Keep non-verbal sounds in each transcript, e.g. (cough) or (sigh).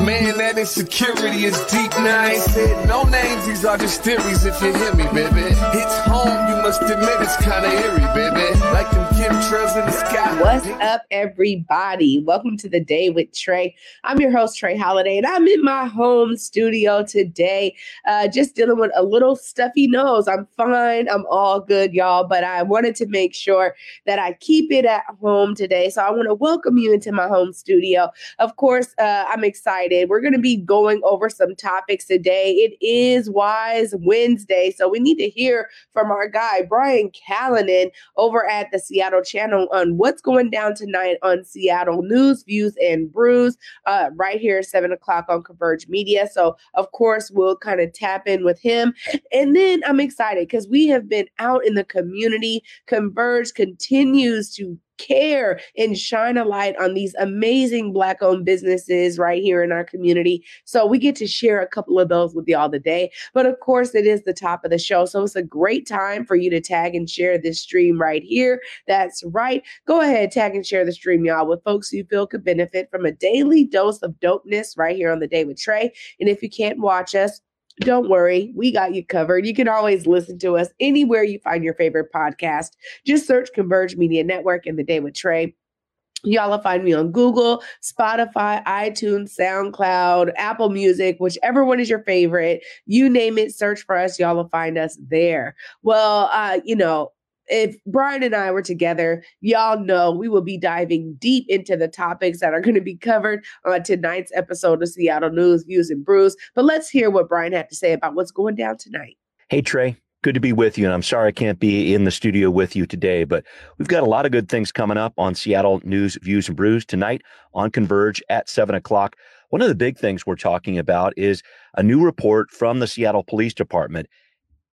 Man, that insecurity is deep. Now said no names. These are just theories. If you hear me, baby, it's home. You must admit it's kind of eerie, baby. Like them chemtrails in the sky. What's up, everybody? Welcome to the day with Trey. I'm your host, Trey Holiday, and I'm in my home studio today, uh, just dealing with a little stuffy nose. I'm fine. I'm all good, y'all. But I wanted to make sure that I keep it at home today. So I want to welcome you into my home studio. Of course, uh, I'm excited. We're going to be going over some topics today. It is Wise Wednesday. So we need to hear from our guy, Brian Callanan, over at the Seattle channel on what's going down tonight on Seattle News, Views, and Brews, uh, right here at 7 o'clock on Converge Media. So, of course, we'll kind of tap in with him. And then I'm excited because we have been out in the community. Converge continues to care and shine a light on these amazing black owned businesses right here in our community. So we get to share a couple of those with y'all today. But of course, it is the top of the show. So it's a great time for you to tag and share this stream right here. That's right. Go ahead, tag and share the stream, y'all, with folks you feel could benefit from a daily dose of dopeness right here on the day with Trey. And if you can't watch us, don't worry, we got you covered. You can always listen to us anywhere you find your favorite podcast. Just search Converge Media Network and The Day with Trey. Y'all will find me on Google, Spotify, iTunes, SoundCloud, Apple Music, whichever one is your favorite. You name it, search for us. Y'all will find us there. Well, uh, you know, if Brian and I were together, y'all know we will be diving deep into the topics that are going to be covered on tonight's episode of Seattle News, Views, and Brews. But let's hear what Brian had to say about what's going down tonight. Hey, Trey. Good to be with you. And I'm sorry I can't be in the studio with you today, but we've got a lot of good things coming up on Seattle News, Views, and Brews tonight on Converge at 7 o'clock. One of the big things we're talking about is a new report from the Seattle Police Department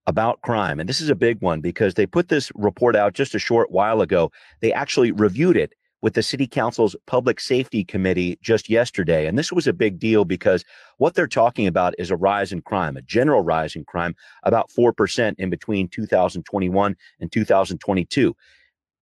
about crime. And this is a big one because they put this report out just a short while ago. They actually reviewed it with the city council's public safety committee just yesterday. And this was a big deal because what they're talking about is a rise in crime, a general rise in crime, about 4% in between 2021 and 2022.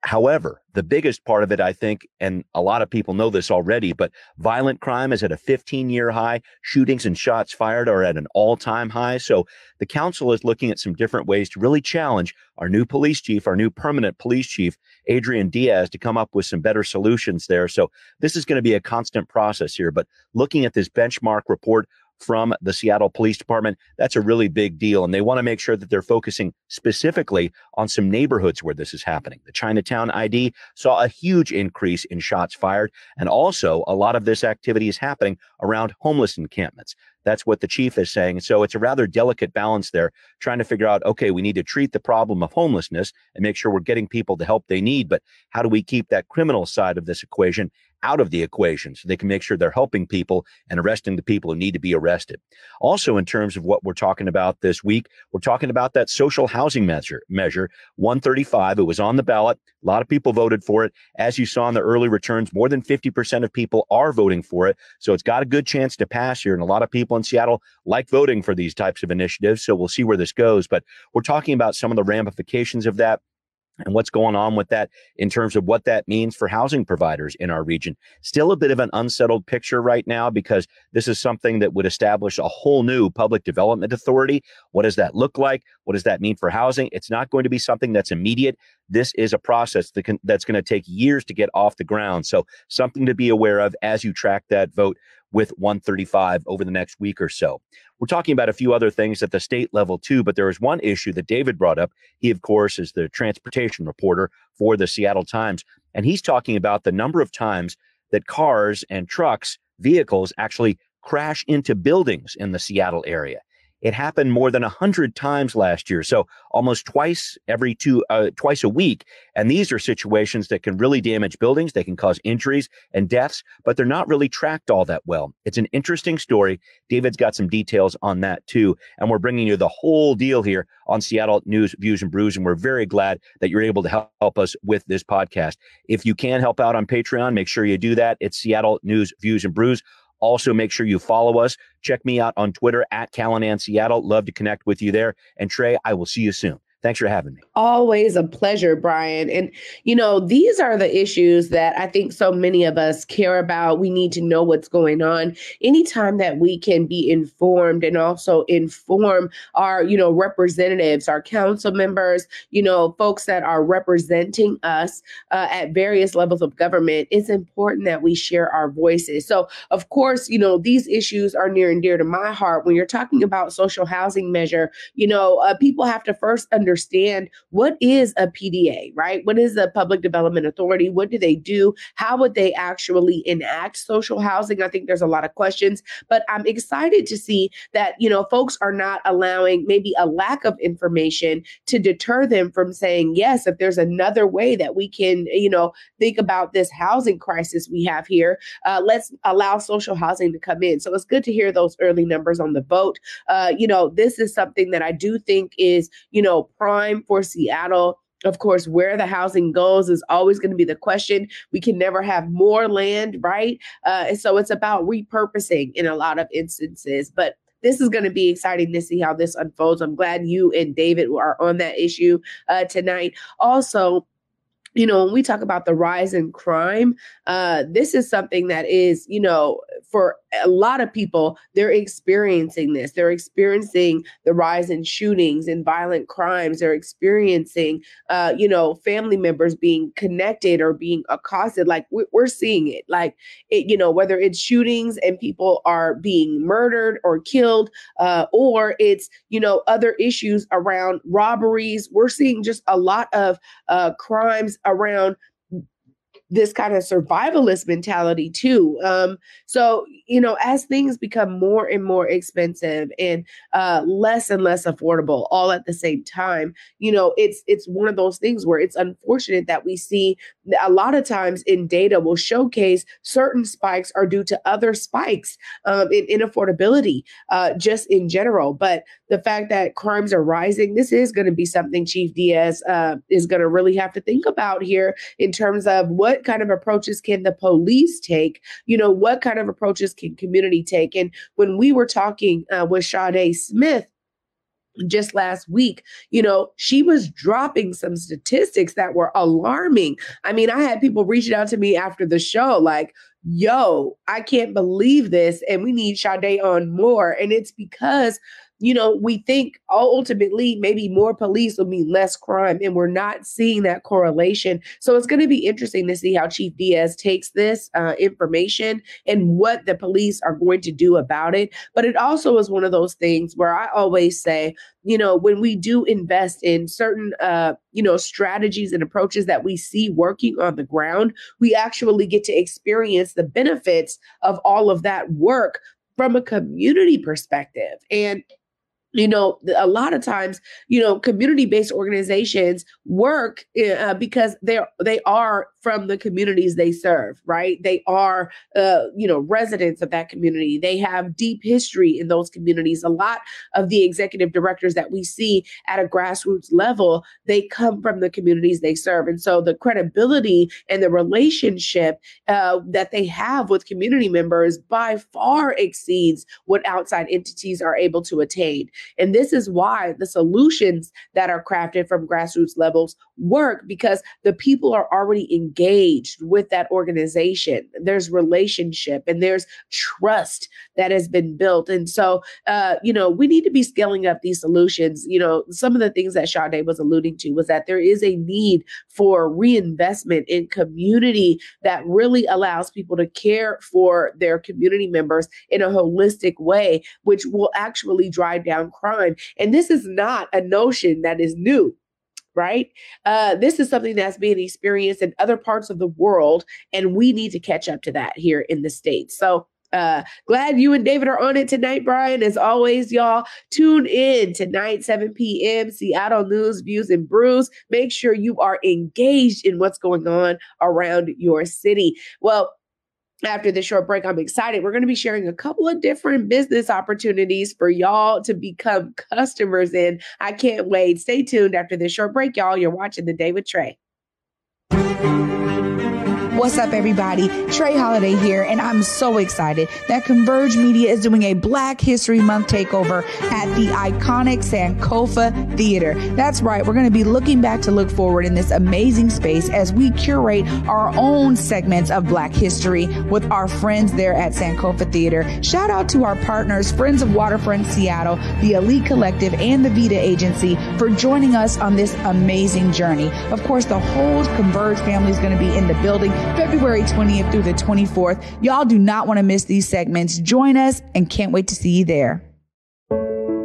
However, the biggest part of it, I think, and a lot of people know this already, but violent crime is at a 15 year high. Shootings and shots fired are at an all time high. So the council is looking at some different ways to really challenge our new police chief, our new permanent police chief, Adrian Diaz, to come up with some better solutions there. So this is going to be a constant process here. But looking at this benchmark report, from the Seattle Police Department. That's a really big deal. And they want to make sure that they're focusing specifically on some neighborhoods where this is happening. The Chinatown ID saw a huge increase in shots fired. And also, a lot of this activity is happening around homeless encampments. That's what the chief is saying. So it's a rather delicate balance there, trying to figure out okay, we need to treat the problem of homelessness and make sure we're getting people the help they need. But how do we keep that criminal side of this equation out of the equation so they can make sure they're helping people and arresting the people who need to be arrested. Also, in terms of what we're talking about this week, we're talking about that social housing measure, measure 135. It was on the ballot. A lot of people voted for it. As you saw in the early returns, more than 50% of people are voting for it. So it's got a good chance to pass here. And a lot of people in Seattle like voting for these types of initiatives. So we'll see where this goes. But we're talking about some of the ramifications of that and what's going on with that in terms of what that means for housing providers in our region. Still a bit of an unsettled picture right now because this is something that would establish a whole new public development authority. What does that look like? What does that mean for housing? It's not going to be something that's immediate. This is a process that can, that's going to take years to get off the ground. So something to be aware of as you track that vote with 135 over the next week or so. We're talking about a few other things at the state level too, but there was one issue that David brought up. He, of course, is the transportation reporter for the Seattle Times, and he's talking about the number of times that cars and trucks, vehicles actually crash into buildings in the Seattle area. It happened more than a hundred times last year. So almost twice every two, uh, twice a week. And these are situations that can really damage buildings. They can cause injuries and deaths, but they're not really tracked all that well. It's an interesting story. David's got some details on that too. And we're bringing you the whole deal here on Seattle News, Views and Brews. And we're very glad that you're able to help, help us with this podcast. If you can help out on Patreon, make sure you do that. It's Seattle News, Views and Brews. Also, make sure you follow us. Check me out on Twitter at Callanan Seattle. Love to connect with you there. And Trey, I will see you soon. Thanks for having me. Always a pleasure, Brian. And, you know, these are the issues that I think so many of us care about. We need to know what's going on. Anytime that we can be informed and also inform our, you know, representatives, our council members, you know, folks that are representing us uh, at various levels of government, it's important that we share our voices. So, of course, you know, these issues are near and dear to my heart. When you're talking about social housing measure, you know, uh, people have to first understand understand what is a PDA, right? What is a public development authority? What do they do? How would they actually enact social housing? I think there's a lot of questions, but I'm excited to see that, you know, folks are not allowing maybe a lack of information to deter them from saying, yes, if there's another way that we can, you know, think about this housing crisis we have here, uh, let's allow social housing to come in. So it's good to hear those early numbers on the vote. Uh, you know, this is something that I do think is, you know, prime for Seattle. Of course, where the housing goes is always going to be the question. We can never have more land, right? Uh, and so it's about repurposing in a lot of instances. But this is going to be exciting to see how this unfolds. I'm glad you and David are on that issue uh, tonight. Also, you know, when we talk about the rise in crime, uh, this is something that is, you know, for a lot of people, they're experiencing this. They're experiencing the rise in shootings and violent crimes. They're experiencing, uh, you know, family members being connected or being accosted. Like we're seeing it. Like it, you know, whether it's shootings and people are being murdered or killed, uh, or it's you know other issues around robberies. We're seeing just a lot of uh, crimes around this kind of survivalist mentality too. Um, so you know, as things become more and more expensive and uh, less and less affordable, all at the same time, you know, it's it's one of those things where it's unfortunate that we see a lot of times in data will showcase certain spikes are due to other spikes um, in, in affordability, uh, just in general. But the fact that crimes are rising, this is going to be something Chief Diaz uh, is going to really have to think about here in terms of what what kind of approaches can the police take? You know, what kind of approaches can community take? And when we were talking uh, with Sade Smith, just last week, you know, she was dropping some statistics that were alarming. I mean, I had people reaching out to me after the show, like, yo, I can't believe this. And we need Sade on more. And it's because you know, we think ultimately maybe more police will mean less crime, and we're not seeing that correlation. So it's going to be interesting to see how Chief Diaz takes this uh, information and what the police are going to do about it. But it also is one of those things where I always say, you know, when we do invest in certain, uh, you know, strategies and approaches that we see working on the ground, we actually get to experience the benefits of all of that work from a community perspective. And you know a lot of times you know community-based organizations work eh, uh, because they're they are from the communities they serve right? They are uh, you know residents of that community. They have deep history in those communities. A lot of the executive directors that we see at a grassroots level they come from the communities they serve. And so the credibility and the relationship uh, that they have with community members by far exceeds what outside entities are able to attain and this is why the solutions that are crafted from grassroots levels work because the people are already engaged with that organization. There's relationship and there's trust that has been built. And so, uh, you know, we need to be scaling up these solutions. You know, some of the things that Sade was alluding to was that there is a need for reinvestment in community that really allows people to care for their community members in a holistic way, which will actually drive down crime. And this is not a notion that is new right? Uh, this is something that's being experienced in other parts of the world, and we need to catch up to that here in the States. So Uh, glad you and David are on it tonight, Brian. As always, y'all, tune in tonight, 7 p.m. Seattle News, Views, and Brews. Make sure you are engaged in what's going on around your city. Well, after this short break, I'm excited. We're going to be sharing a couple of different business opportunities for y'all to become customers in. I can't wait. Stay tuned after this short break, y'all. You're watching The Day with Trey. What's up, everybody? Trey Holiday here, and I'm so excited that Converge Media is doing a Black History Month takeover at the iconic Sankofa Theater. That's right, we're going to be looking back to look forward in this amazing space as we curate our own segments of Black history with our friends there at Sankofa Theater. Shout out to our partners, Friends of Waterfront Seattle, the Elite Collective, and the Vida Agency for joining us on this amazing journey. Of course, the whole Converge family is going to be in the building February 20th through the 24th. Y'all do not want to miss these segments. Join us and can't wait to see you there.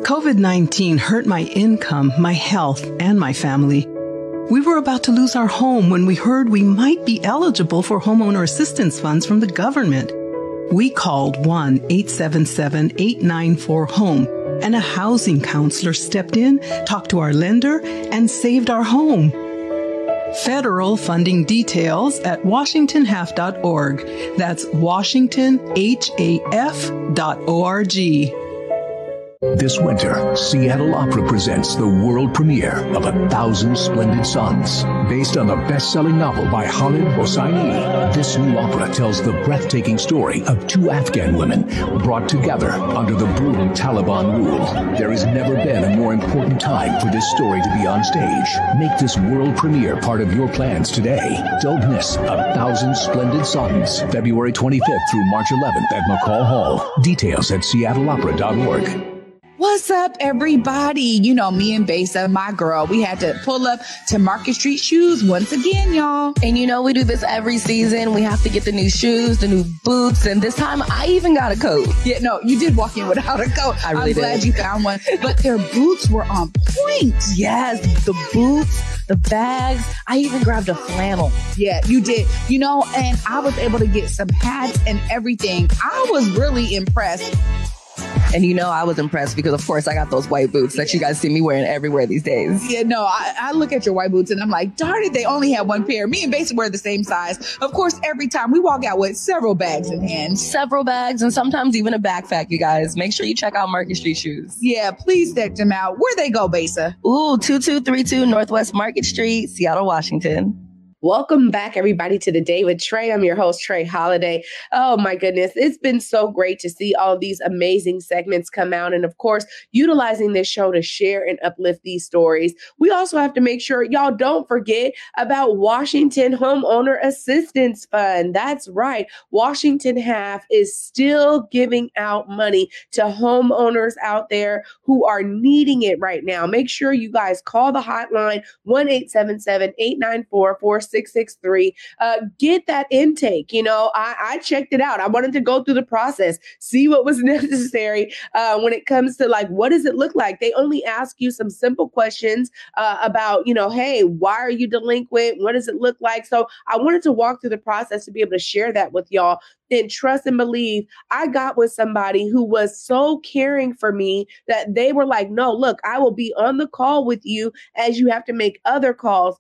COVID 19 hurt my income, my health, and my family. We were about to lose our home when we heard we might be eligible for homeowner assistance funds from the government. We called 1 877 894 HOME, and a housing counselor stepped in, talked to our lender, and saved our home. Federal funding details at washingtonhalf.org. That's washingtonhaf.org. This winter, Seattle Opera presents the world premiere of A Thousand Splendid Suns. Based on the best-selling novel by Khaled Hosseini, this new opera tells the breathtaking story of two Afghan women brought together under the brutal Taliban rule. There has never been a more important time for this story to be on stage. Make this world premiere part of your plans today. Don't miss A Thousand Splendid Suns, February 25th through March 11th at McCaw Hall. Details at seattleopera.org. What's up, everybody? You know, me and Besa, my girl, we had to pull up to Market Street Shoes once again, y'all. And you know, we do this every season. We have to get the new shoes, the new boots, and this time I even got a coat. Yeah, no, you did walk in without a coat. I really I'm glad you found one. But their boots were on point. Yes, the boots, the bags. I even grabbed a flannel. Yeah, you did. You know, and I was able to get some hats and everything. I was really impressed. And you know, I was impressed because, of course, I got those white boots that you guys see me wearing everywhere these days. Yeah, no, I, I look at your white boots and I'm like, darn it, they only have one pair. Me and Besa wear the same size. Of course, every time we walk out with several bags in hand. Several bags and sometimes even a backpack, you guys. Make sure you check out Market Street Shoes. Yeah, please check them out. Where they go, Basa? Ooh, 2232 Northwest Market Street, Seattle, Washington. Welcome back, everybody, to the day with Trey. I'm your host, Trey Holiday. Oh my goodness, it's been so great to see all these amazing segments come out. And of course, utilizing this show to share and uplift these stories. We also have to make sure y'all don't forget about Washington Homeowner Assistance Fund. That's right. Washington Half is still giving out money to homeowners out there who are needing it right now. Make sure you guys call the hotline 1 877 894 4663. Uh, get that intake. You know, I, I checked it out. I wanted to go through the process, see what was (laughs) necessary uh, when it comes to like, what does it look like? They only ask you some simple questions uh, about, you know, hey, why are you delinquent? What does it look like? So I wanted to walk through the process to be able to share that with y'all and trust and believe I got with somebody who was so caring for me that they were like, no, look, I will be on the call with you as you have to make other calls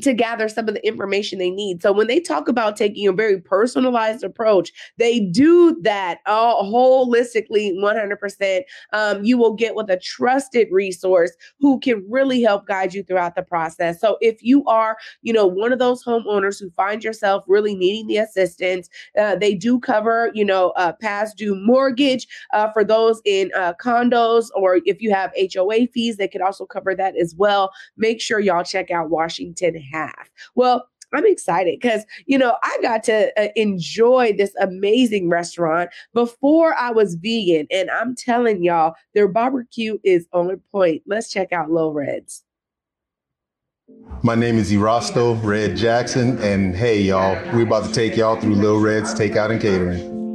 to gather some of the information they need. So when they talk about taking a very personalized approach, they do that uh, holistically 100%. Um, you will get with a trusted resource who can really help guide you throughout the process. So if you are, you know, one of those homeowners who find yourself really needing the assistance, uh, they do cover, you know, uh, past due mortgage uh, for those in uh, condos, or if you have HOA fees, they could also cover that as well. Make sure y'all check out Washington Half. Well, I'm excited because, you know, I got to uh, enjoy this amazing restaurant before I was vegan. And I'm telling y'all, their barbecue is on point. Let's check out Lil Reds. My name is Erasto Red Jackson, and hey, y'all, we're about to take y'all through Lil Red's Takeout and Catering.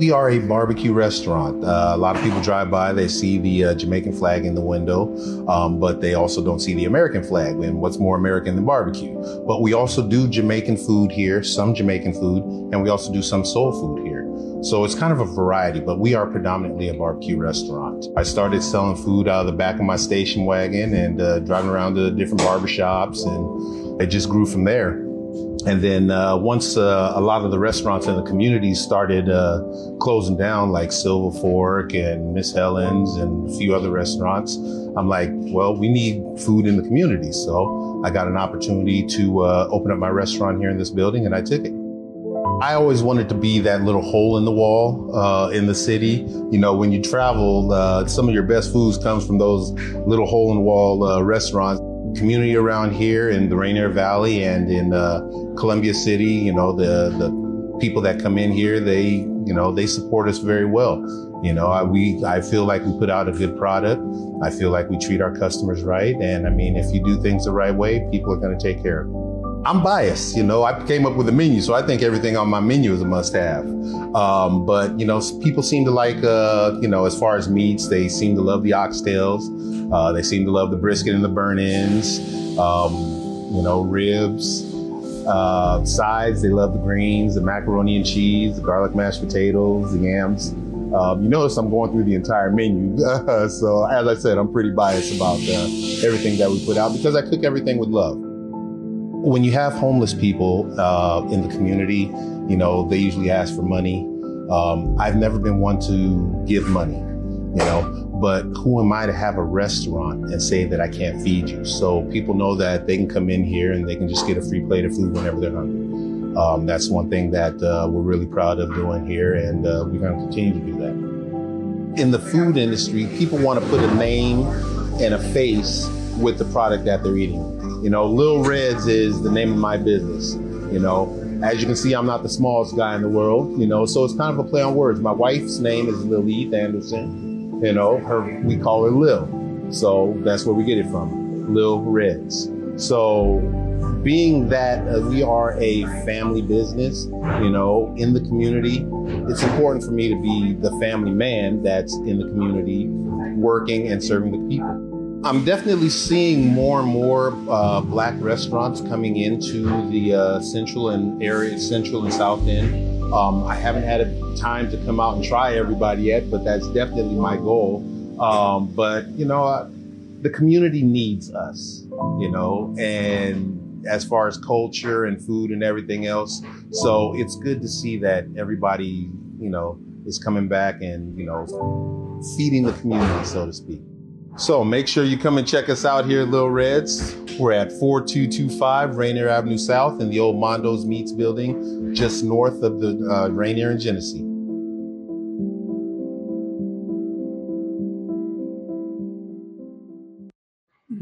We are a barbecue restaurant. Uh, a lot of people drive by, they see the uh, Jamaican flag in the window, um, but they also don't see the American flag. And what's more American than barbecue? But we also do Jamaican food here, some Jamaican food, and we also do some soul food here. So it's kind of a variety, but we are predominantly a barbecue restaurant. I started selling food out of the back of my station wagon and uh, driving around to different barbershops, and it just grew from there. And then uh, once uh, a lot of the restaurants in the community started uh, closing down, like Silver Fork and Miss Helen's and a few other restaurants, I'm like, well, we need food in the community. So I got an opportunity to uh, open up my restaurant here in this building, and I took it. I always wanted to be that little hole in the wall uh, in the city. You know, when you travel, uh, some of your best foods comes from those little hole in the wall restaurants. Community around here in the Rainier Valley and in uh, Columbia City, you know, the the people that come in here, they you know they support us very well. You know, I, we I feel like we put out a good product. I feel like we treat our customers right, and I mean, if you do things the right way, people are going to take care of you. I'm biased, you know. I came up with a menu, so I think everything on my menu is a must-have. Um, but you know, people seem to like, uh, you know, as far as meats, they seem to love the oxtails. Uh, they seem to love the brisket and the burnt ends. Um, you know, ribs. Uh, sides, they love the greens, the macaroni and cheese, the garlic mashed potatoes, the yams. Um, you notice I'm going through the entire menu. (laughs) so as I said, I'm pretty biased about uh, everything that we put out because I cook everything with love when you have homeless people uh, in the community, you know, they usually ask for money. Um, I've never been one to give money, you know, but who am I to have a restaurant and say that I can't feed you? So people know that they can come in here and they can just get a free plate of food whenever they're hungry. Um, that's one thing that uh, we're really proud of doing here, and uh, we're going to continue to do that. In the food industry, people want to put a name and a face with the product that they're eating. You know, Lil Reds is the name of my business. You know, as you can see, I'm not the smallest guy in the world. You know, so it's kind of a play on words. My wife's name is Lilith Anderson. You know, her we call her Lil, so that's where we get it from, Lil Reds. So being that uh, we are a family business, you know, in the community, it's important for me to be the family man that's in the community working and serving the people. I'm definitely seeing more and more uh, black restaurants coming into the uh, central and area, central and south end. Um, I haven't had a time to come out and try everybody yet, but that's definitely my goal. Um, but you know, uh, the community needs us, you know, and as far as culture and food and everything else, so it's good to see that everybody, you know, is coming back and you know, feeding the community, so to speak. So make sure you come and check us out here at Lil Reds. We're at 4225 Rainier Avenue South in the old Mondo's Meats building, just north of the uh, Rainier and Genesee.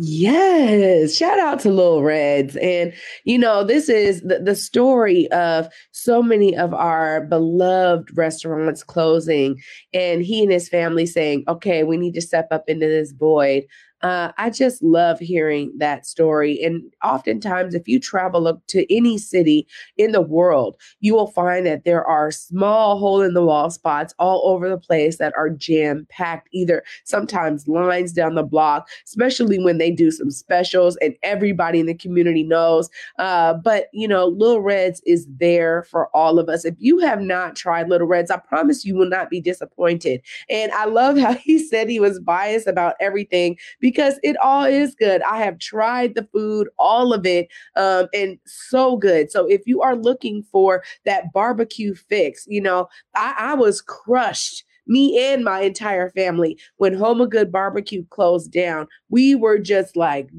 Yes. Shout out to Little Reds. And, you know, this is the, the story of so many of our beloved restaurants closing and he and his family saying, okay, we need to step up into this void. Uh, I just love hearing that story. And oftentimes, if you travel to any city in the world, you will find that there are small hole in the wall spots all over the place that are jam packed, either sometimes lines down the block, especially when they do some specials and everybody in the community knows. Uh, but, you know, Little Reds is there for all of us. If you have not tried Little Reds, I promise you will not be disappointed. And I love how (laughs) he said he was biased about everything because it all is good. I have tried the food, all of it, um, and so good. So if you are looking for that barbecue fix, you know, I, I was crushed me and my entire family when Home of Good Barbecue closed down. We were just like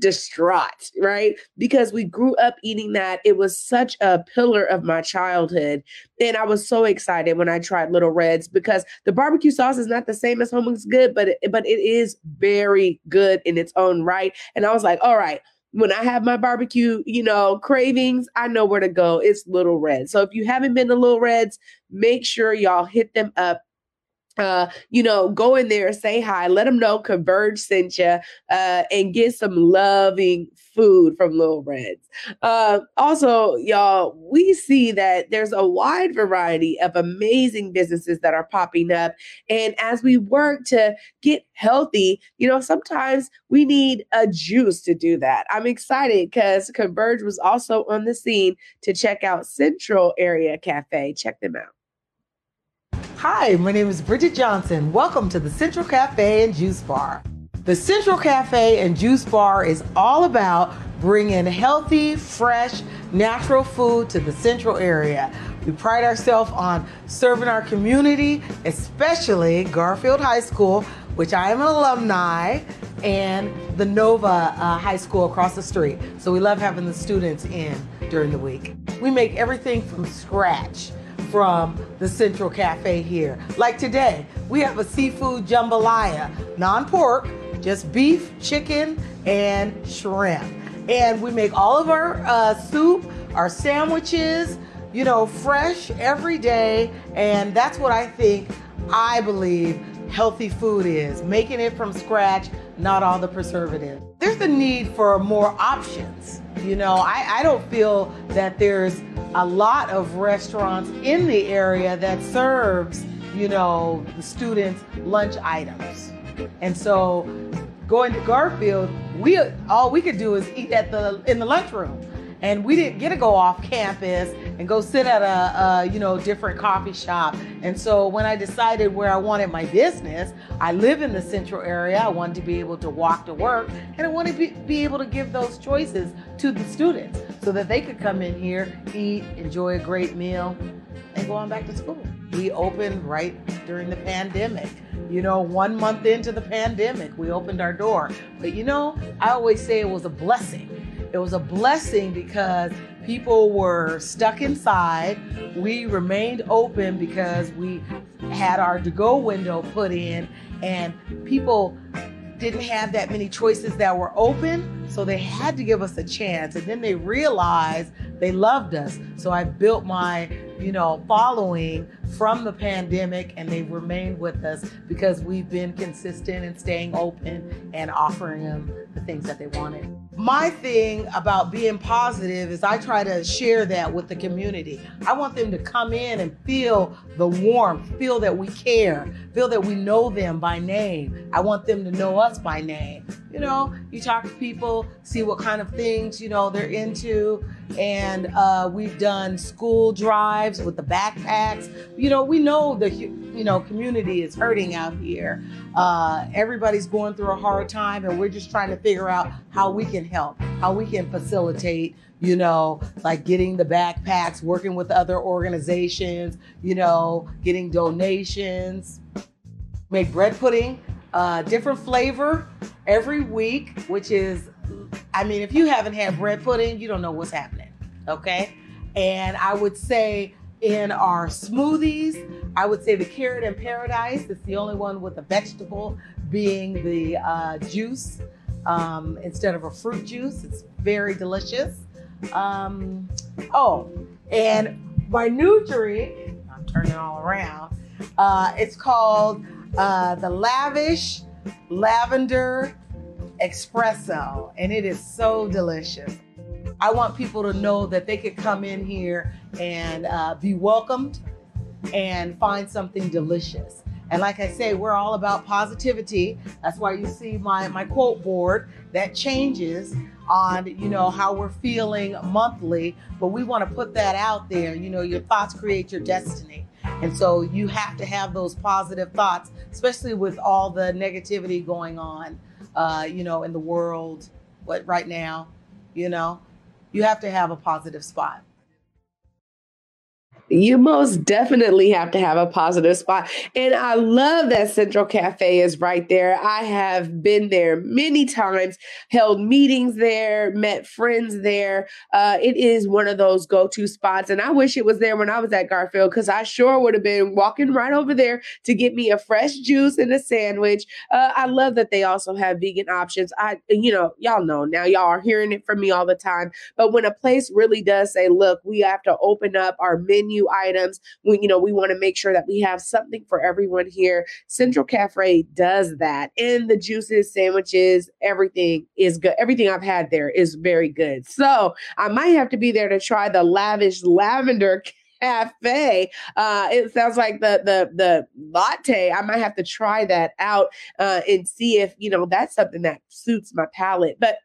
distraught, right? Because we grew up eating that. It was such a pillar of my childhood. And I was so excited when I tried Little Reds because the barbecue sauce is not the same as Home's Good, but it, but it is very good in its own right. And I was like, all right, when I have my barbecue, you know, cravings, I know where to go. It's Little Reds. So if you haven't been to Little Reds, make sure y'all hit them up uh, you know, go in there, say hi, let them know Converge sent you, uh, and get some loving food from Little Reds. Uh, also, y'all, we see that there's a wide variety of amazing businesses that are popping up. And as we work to get healthy, you know, sometimes we need a juice to do that. I'm excited because Converge was also on the scene to check out Central Area Cafe. Check them out. Hi, my name is Bridget Johnson. Welcome to the Central Cafe and Juice Bar. The Central Cafe and Juice Bar is all about bringing healthy, fresh, natural food to the central area. We pride ourselves on serving our community, especially Garfield High School, which I am an alumni, and the Nova uh, High School across the street. So we love having the students in during the week. We make everything from scratch from the Central Cafe here. Like today, we have a seafood jambalaya, non pork, just beef, chicken, and shrimp. And we make all of our uh, soup, our sandwiches, you know, fresh every day. And that's what I think, I believe, healthy food is making it from scratch, not all the preservatives. There's a need for more options. You know, I, I don't feel that there's a lot of restaurants in the area that serves, you know, the students' lunch items. And so going to Garfield, we all we could do is eat at the in the lunchroom and we didn't get to go off campus and go sit at a, a, you know different coffee shop. And so when i decided where i wanted my business i live in the central area. I wanted to be able to walk to work and i wanted to be, be able to give those choices to the students so that they could come in here eat enjoy a great meal and go on back to school. We opened right during the pandemic. You know, one month into the pandemic, we opened our door. But you know, I always say it was a blessing it was a blessing because people were stuck inside. We remained open because we had our to go window put in, and people didn't have that many choices that were open, so they had to give us a chance. And then they realized they loved us. So I built my, you know, following from the pandemic and they've remained with us because we've been consistent and staying open and offering them the things that they wanted my thing about being positive is I try to share that with the community. I want them to come in and feel the warmth, feel that we care, feel that we know them by name. I want them to know us by name. You know, you talk to people, see what kind of things, you know, they're into. And uh, we've done school drives with the backpacks. You know, we know the you know community is hurting out here. Uh, everybody's going through a hard time, and we're just trying to figure out how we can help, how we can facilitate, you know, like getting the backpacks, working with other organizations, you know, getting donations. Make bread pudding, uh, different flavor every week, which is, I mean, if you haven't had bread pudding, you don't know what's happening, okay? And I would say in our smoothies, I would say the carrot in paradise. It's the only one with a vegetable being the uh, juice um, instead of a fruit juice. It's very delicious. Um, oh, and my new drink, I'm turning all around. Uh, it's called uh, the Lavish Lavender Espresso, and it is so delicious. I want people to know that they could come in here and uh, be welcomed and find something delicious. And like I say, we're all about positivity. That's why you see my, my quote board that changes on, you know, how we're feeling monthly, but we want to put that out there. You know, your thoughts create your destiny. And so you have to have those positive thoughts, especially with all the negativity going on, uh, you know, in the world, what right now, you know, you have to have a positive spot you most definitely have to have a positive spot. And I love that Central Cafe is right there. I have been there many times, held meetings there, met friends there. Uh, it is one of those go to spots. And I wish it was there when I was at Garfield because I sure would have been walking right over there to get me a fresh juice and a sandwich. Uh, I love that they also have vegan options. I, you know, y'all know now, y'all are hearing it from me all the time. But when a place really does say, look, we have to open up our menu menu items. We, you know, we want to make sure that we have something for everyone here. Central Cafe does that. And the juices, sandwiches, everything is good. Everything I've had there is very good. So I might have to be there to try the lavish lavender (laughs) cafe. Uh, it sounds like the the the latte. I might have to try that out uh, and see if you know that's something that suits my palate. But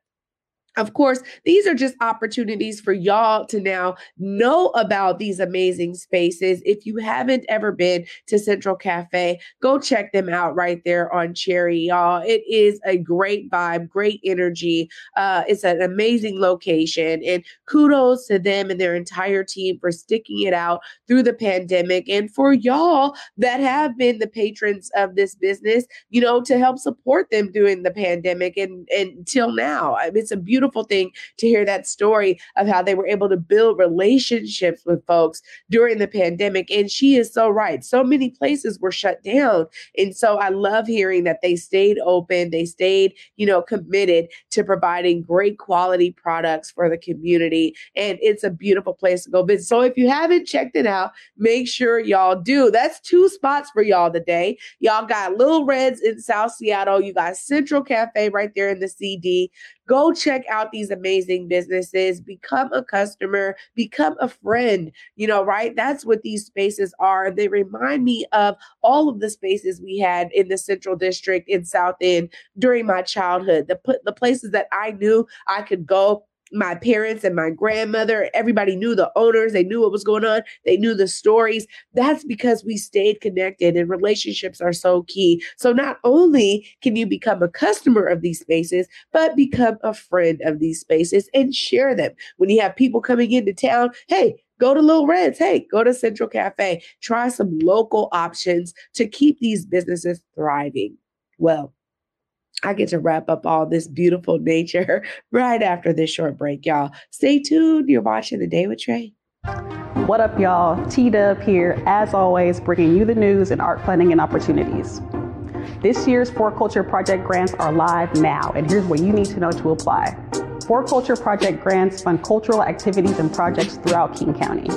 of course, these are just opportunities for y'all to now know about these amazing spaces. If you haven't ever been to Central Cafe, go check them out right there on Cherry, y'all. It is a great vibe, great energy. Uh, it's an amazing location, and kudos to them and their entire team for sticking it out through the pandemic, and for y'all that have been the patrons of this business, you know, to help support them during the pandemic and, and until now. It's a beautiful beautiful thing to hear that story of how they were able to build relationships with folks during the pandemic. And she is so right. So many places were shut down. And so I love hearing that they stayed open, they stayed, you know, committed to providing great quality products for the community. And it's a beautiful place to go visit. So if you haven't checked it out, make sure y'all do. That's two spots for y'all today. Y'all got Little Reds in South Seattle. You got Central Cafe right there in the CD. Go check out these amazing businesses, become a customer, become a friend, you know, right? That's what these spaces are. They remind me of all of the spaces we had in the Central District in South End during my childhood, the, the places that I knew I could go my parents and my grandmother, everybody knew the owners, they knew what was going on, they knew the stories. That's because we stayed connected and relationships are so key. So not only can you become a customer of these spaces, but become a friend of these spaces and share them. When you have people coming into town, hey, go to Little Reds. Hey, go to Central Cafe. Try some local options to keep these businesses thriving. Well, I get to wrap up all this beautiful nature (laughs) right after this short break, y'all. Stay tuned. You're watching The Day with Trey. What up, y'all? T Dub here, as always, bringing you the news and art funding and opportunities. This year's 4Culture Project grants are live now, and here's what you need to know to apply. 4Culture Project grants fund cultural activities and projects throughout King County.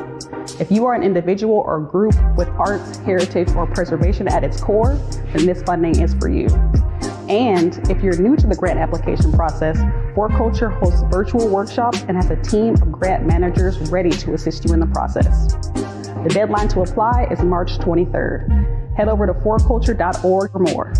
If you are an individual or group with arts, heritage, or preservation at its core, then this funding is for you. And if you're new to the grant application process, 4Culture hosts virtual workshops and has a team of grant managers ready to assist you in the process. The deadline to apply is March 23rd. Head over to 4culture.org for more.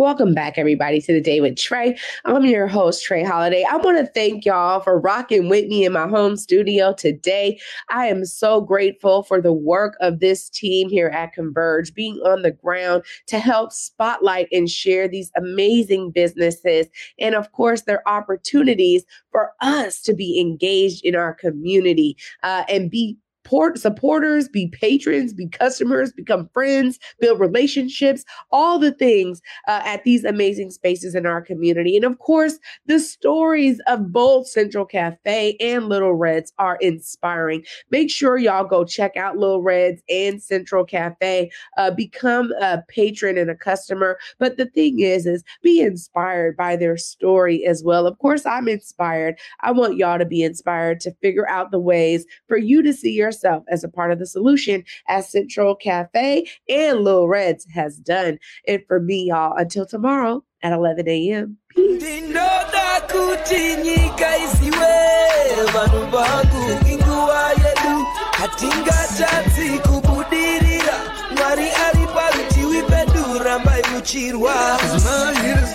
Welcome back, everybody, to the day with Trey. I'm your host, Trey Holiday. I want to thank y'all for rocking with me in my home studio today. I am so grateful for the work of this team here at Converge, being on the ground to help spotlight and share these amazing businesses. And of course, their opportunities for us to be engaged in our community uh, and be support supporters, be patrons, be customers, become friends, build relationships, all the things uh, at these amazing spaces in our community. And of course, the stories of both Central Cafe and Little Reds are inspiring. Make sure y'all go check out Little Reds and Central Cafe. Uh, become a patron and a customer. But the thing is, is be inspired by their story as well. Of course, I'm inspired. I want y'all to be inspired to figure out the ways for you to see yourself yourself as a part of the solution, as Central Cafe and Little Reds has done. And for me, y'all, until tomorrow at 11 a.m.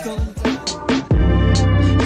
Peace.